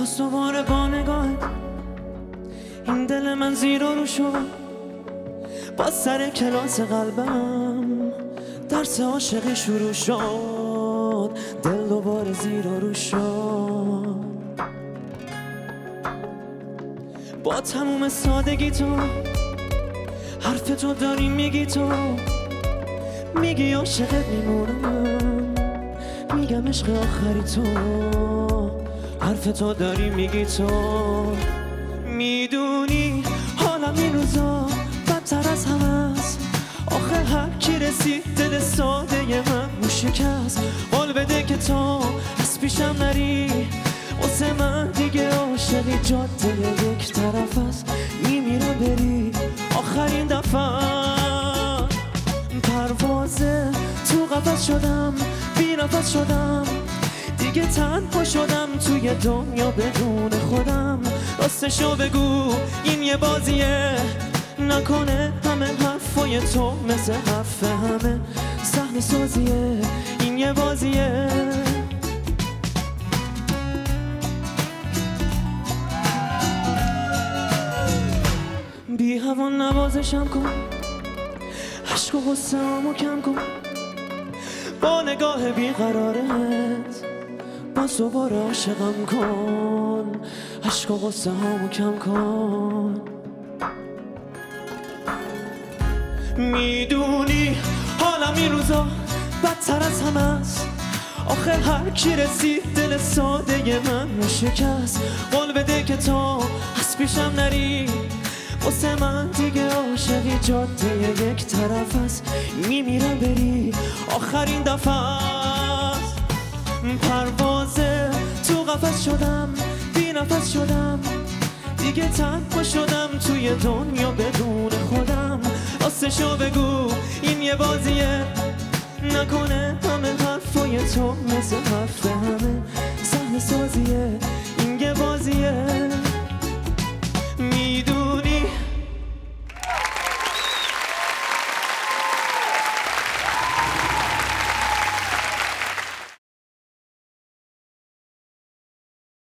باز دوباره با نگاه. این دل من زیر رو شد با سر کلاس قلبم درس عاشقی شروع شد. دل دوباره زیر رو شد. با تموم سادگی تو حرف تو داری میگی تو. میگی عاشقت میمونم. میگم عشق آخری تو. حرف تو داری میگی تو می‌دونی. حالم این روزا بدتر از همه است. آخه هر کی رسید دل ساده من مو شکست قول بده که تو از پیشم نری. واسه من دیگه عاشقی جاده یک طرف است. میمیرم بری. آخرین دفعه پروازه. تو قفس شدم بی نفس شدم. دیگه تنها شدم توی دنیا بدون خودم. راستشو بگو این یه بازیه. نکنه همه حرفای تو مثل حرف همه. سحن سازیه این یه بازیه. بی هوا نوازشم کن. عشق و غصه کم کن. با نگاه بیقرارت باز دوباره عاشقم کن. عشق و غصه کم کن. می‌دونی حالم این روزا بدتر از همه است. آخه هر کی رسید دل ساده من شکست. قول بده که تو از پیشم نری. واسه من دیگه عاشقی جاده یک طرف است میمیرم بری. آخرین دفعه است. پروازه تو قفس شدم بی نفس شدم. دیگه تنها شدم توی دنیا بدون خودم. راستشو بگو این یه بازیه. نکنه همه حرفای تو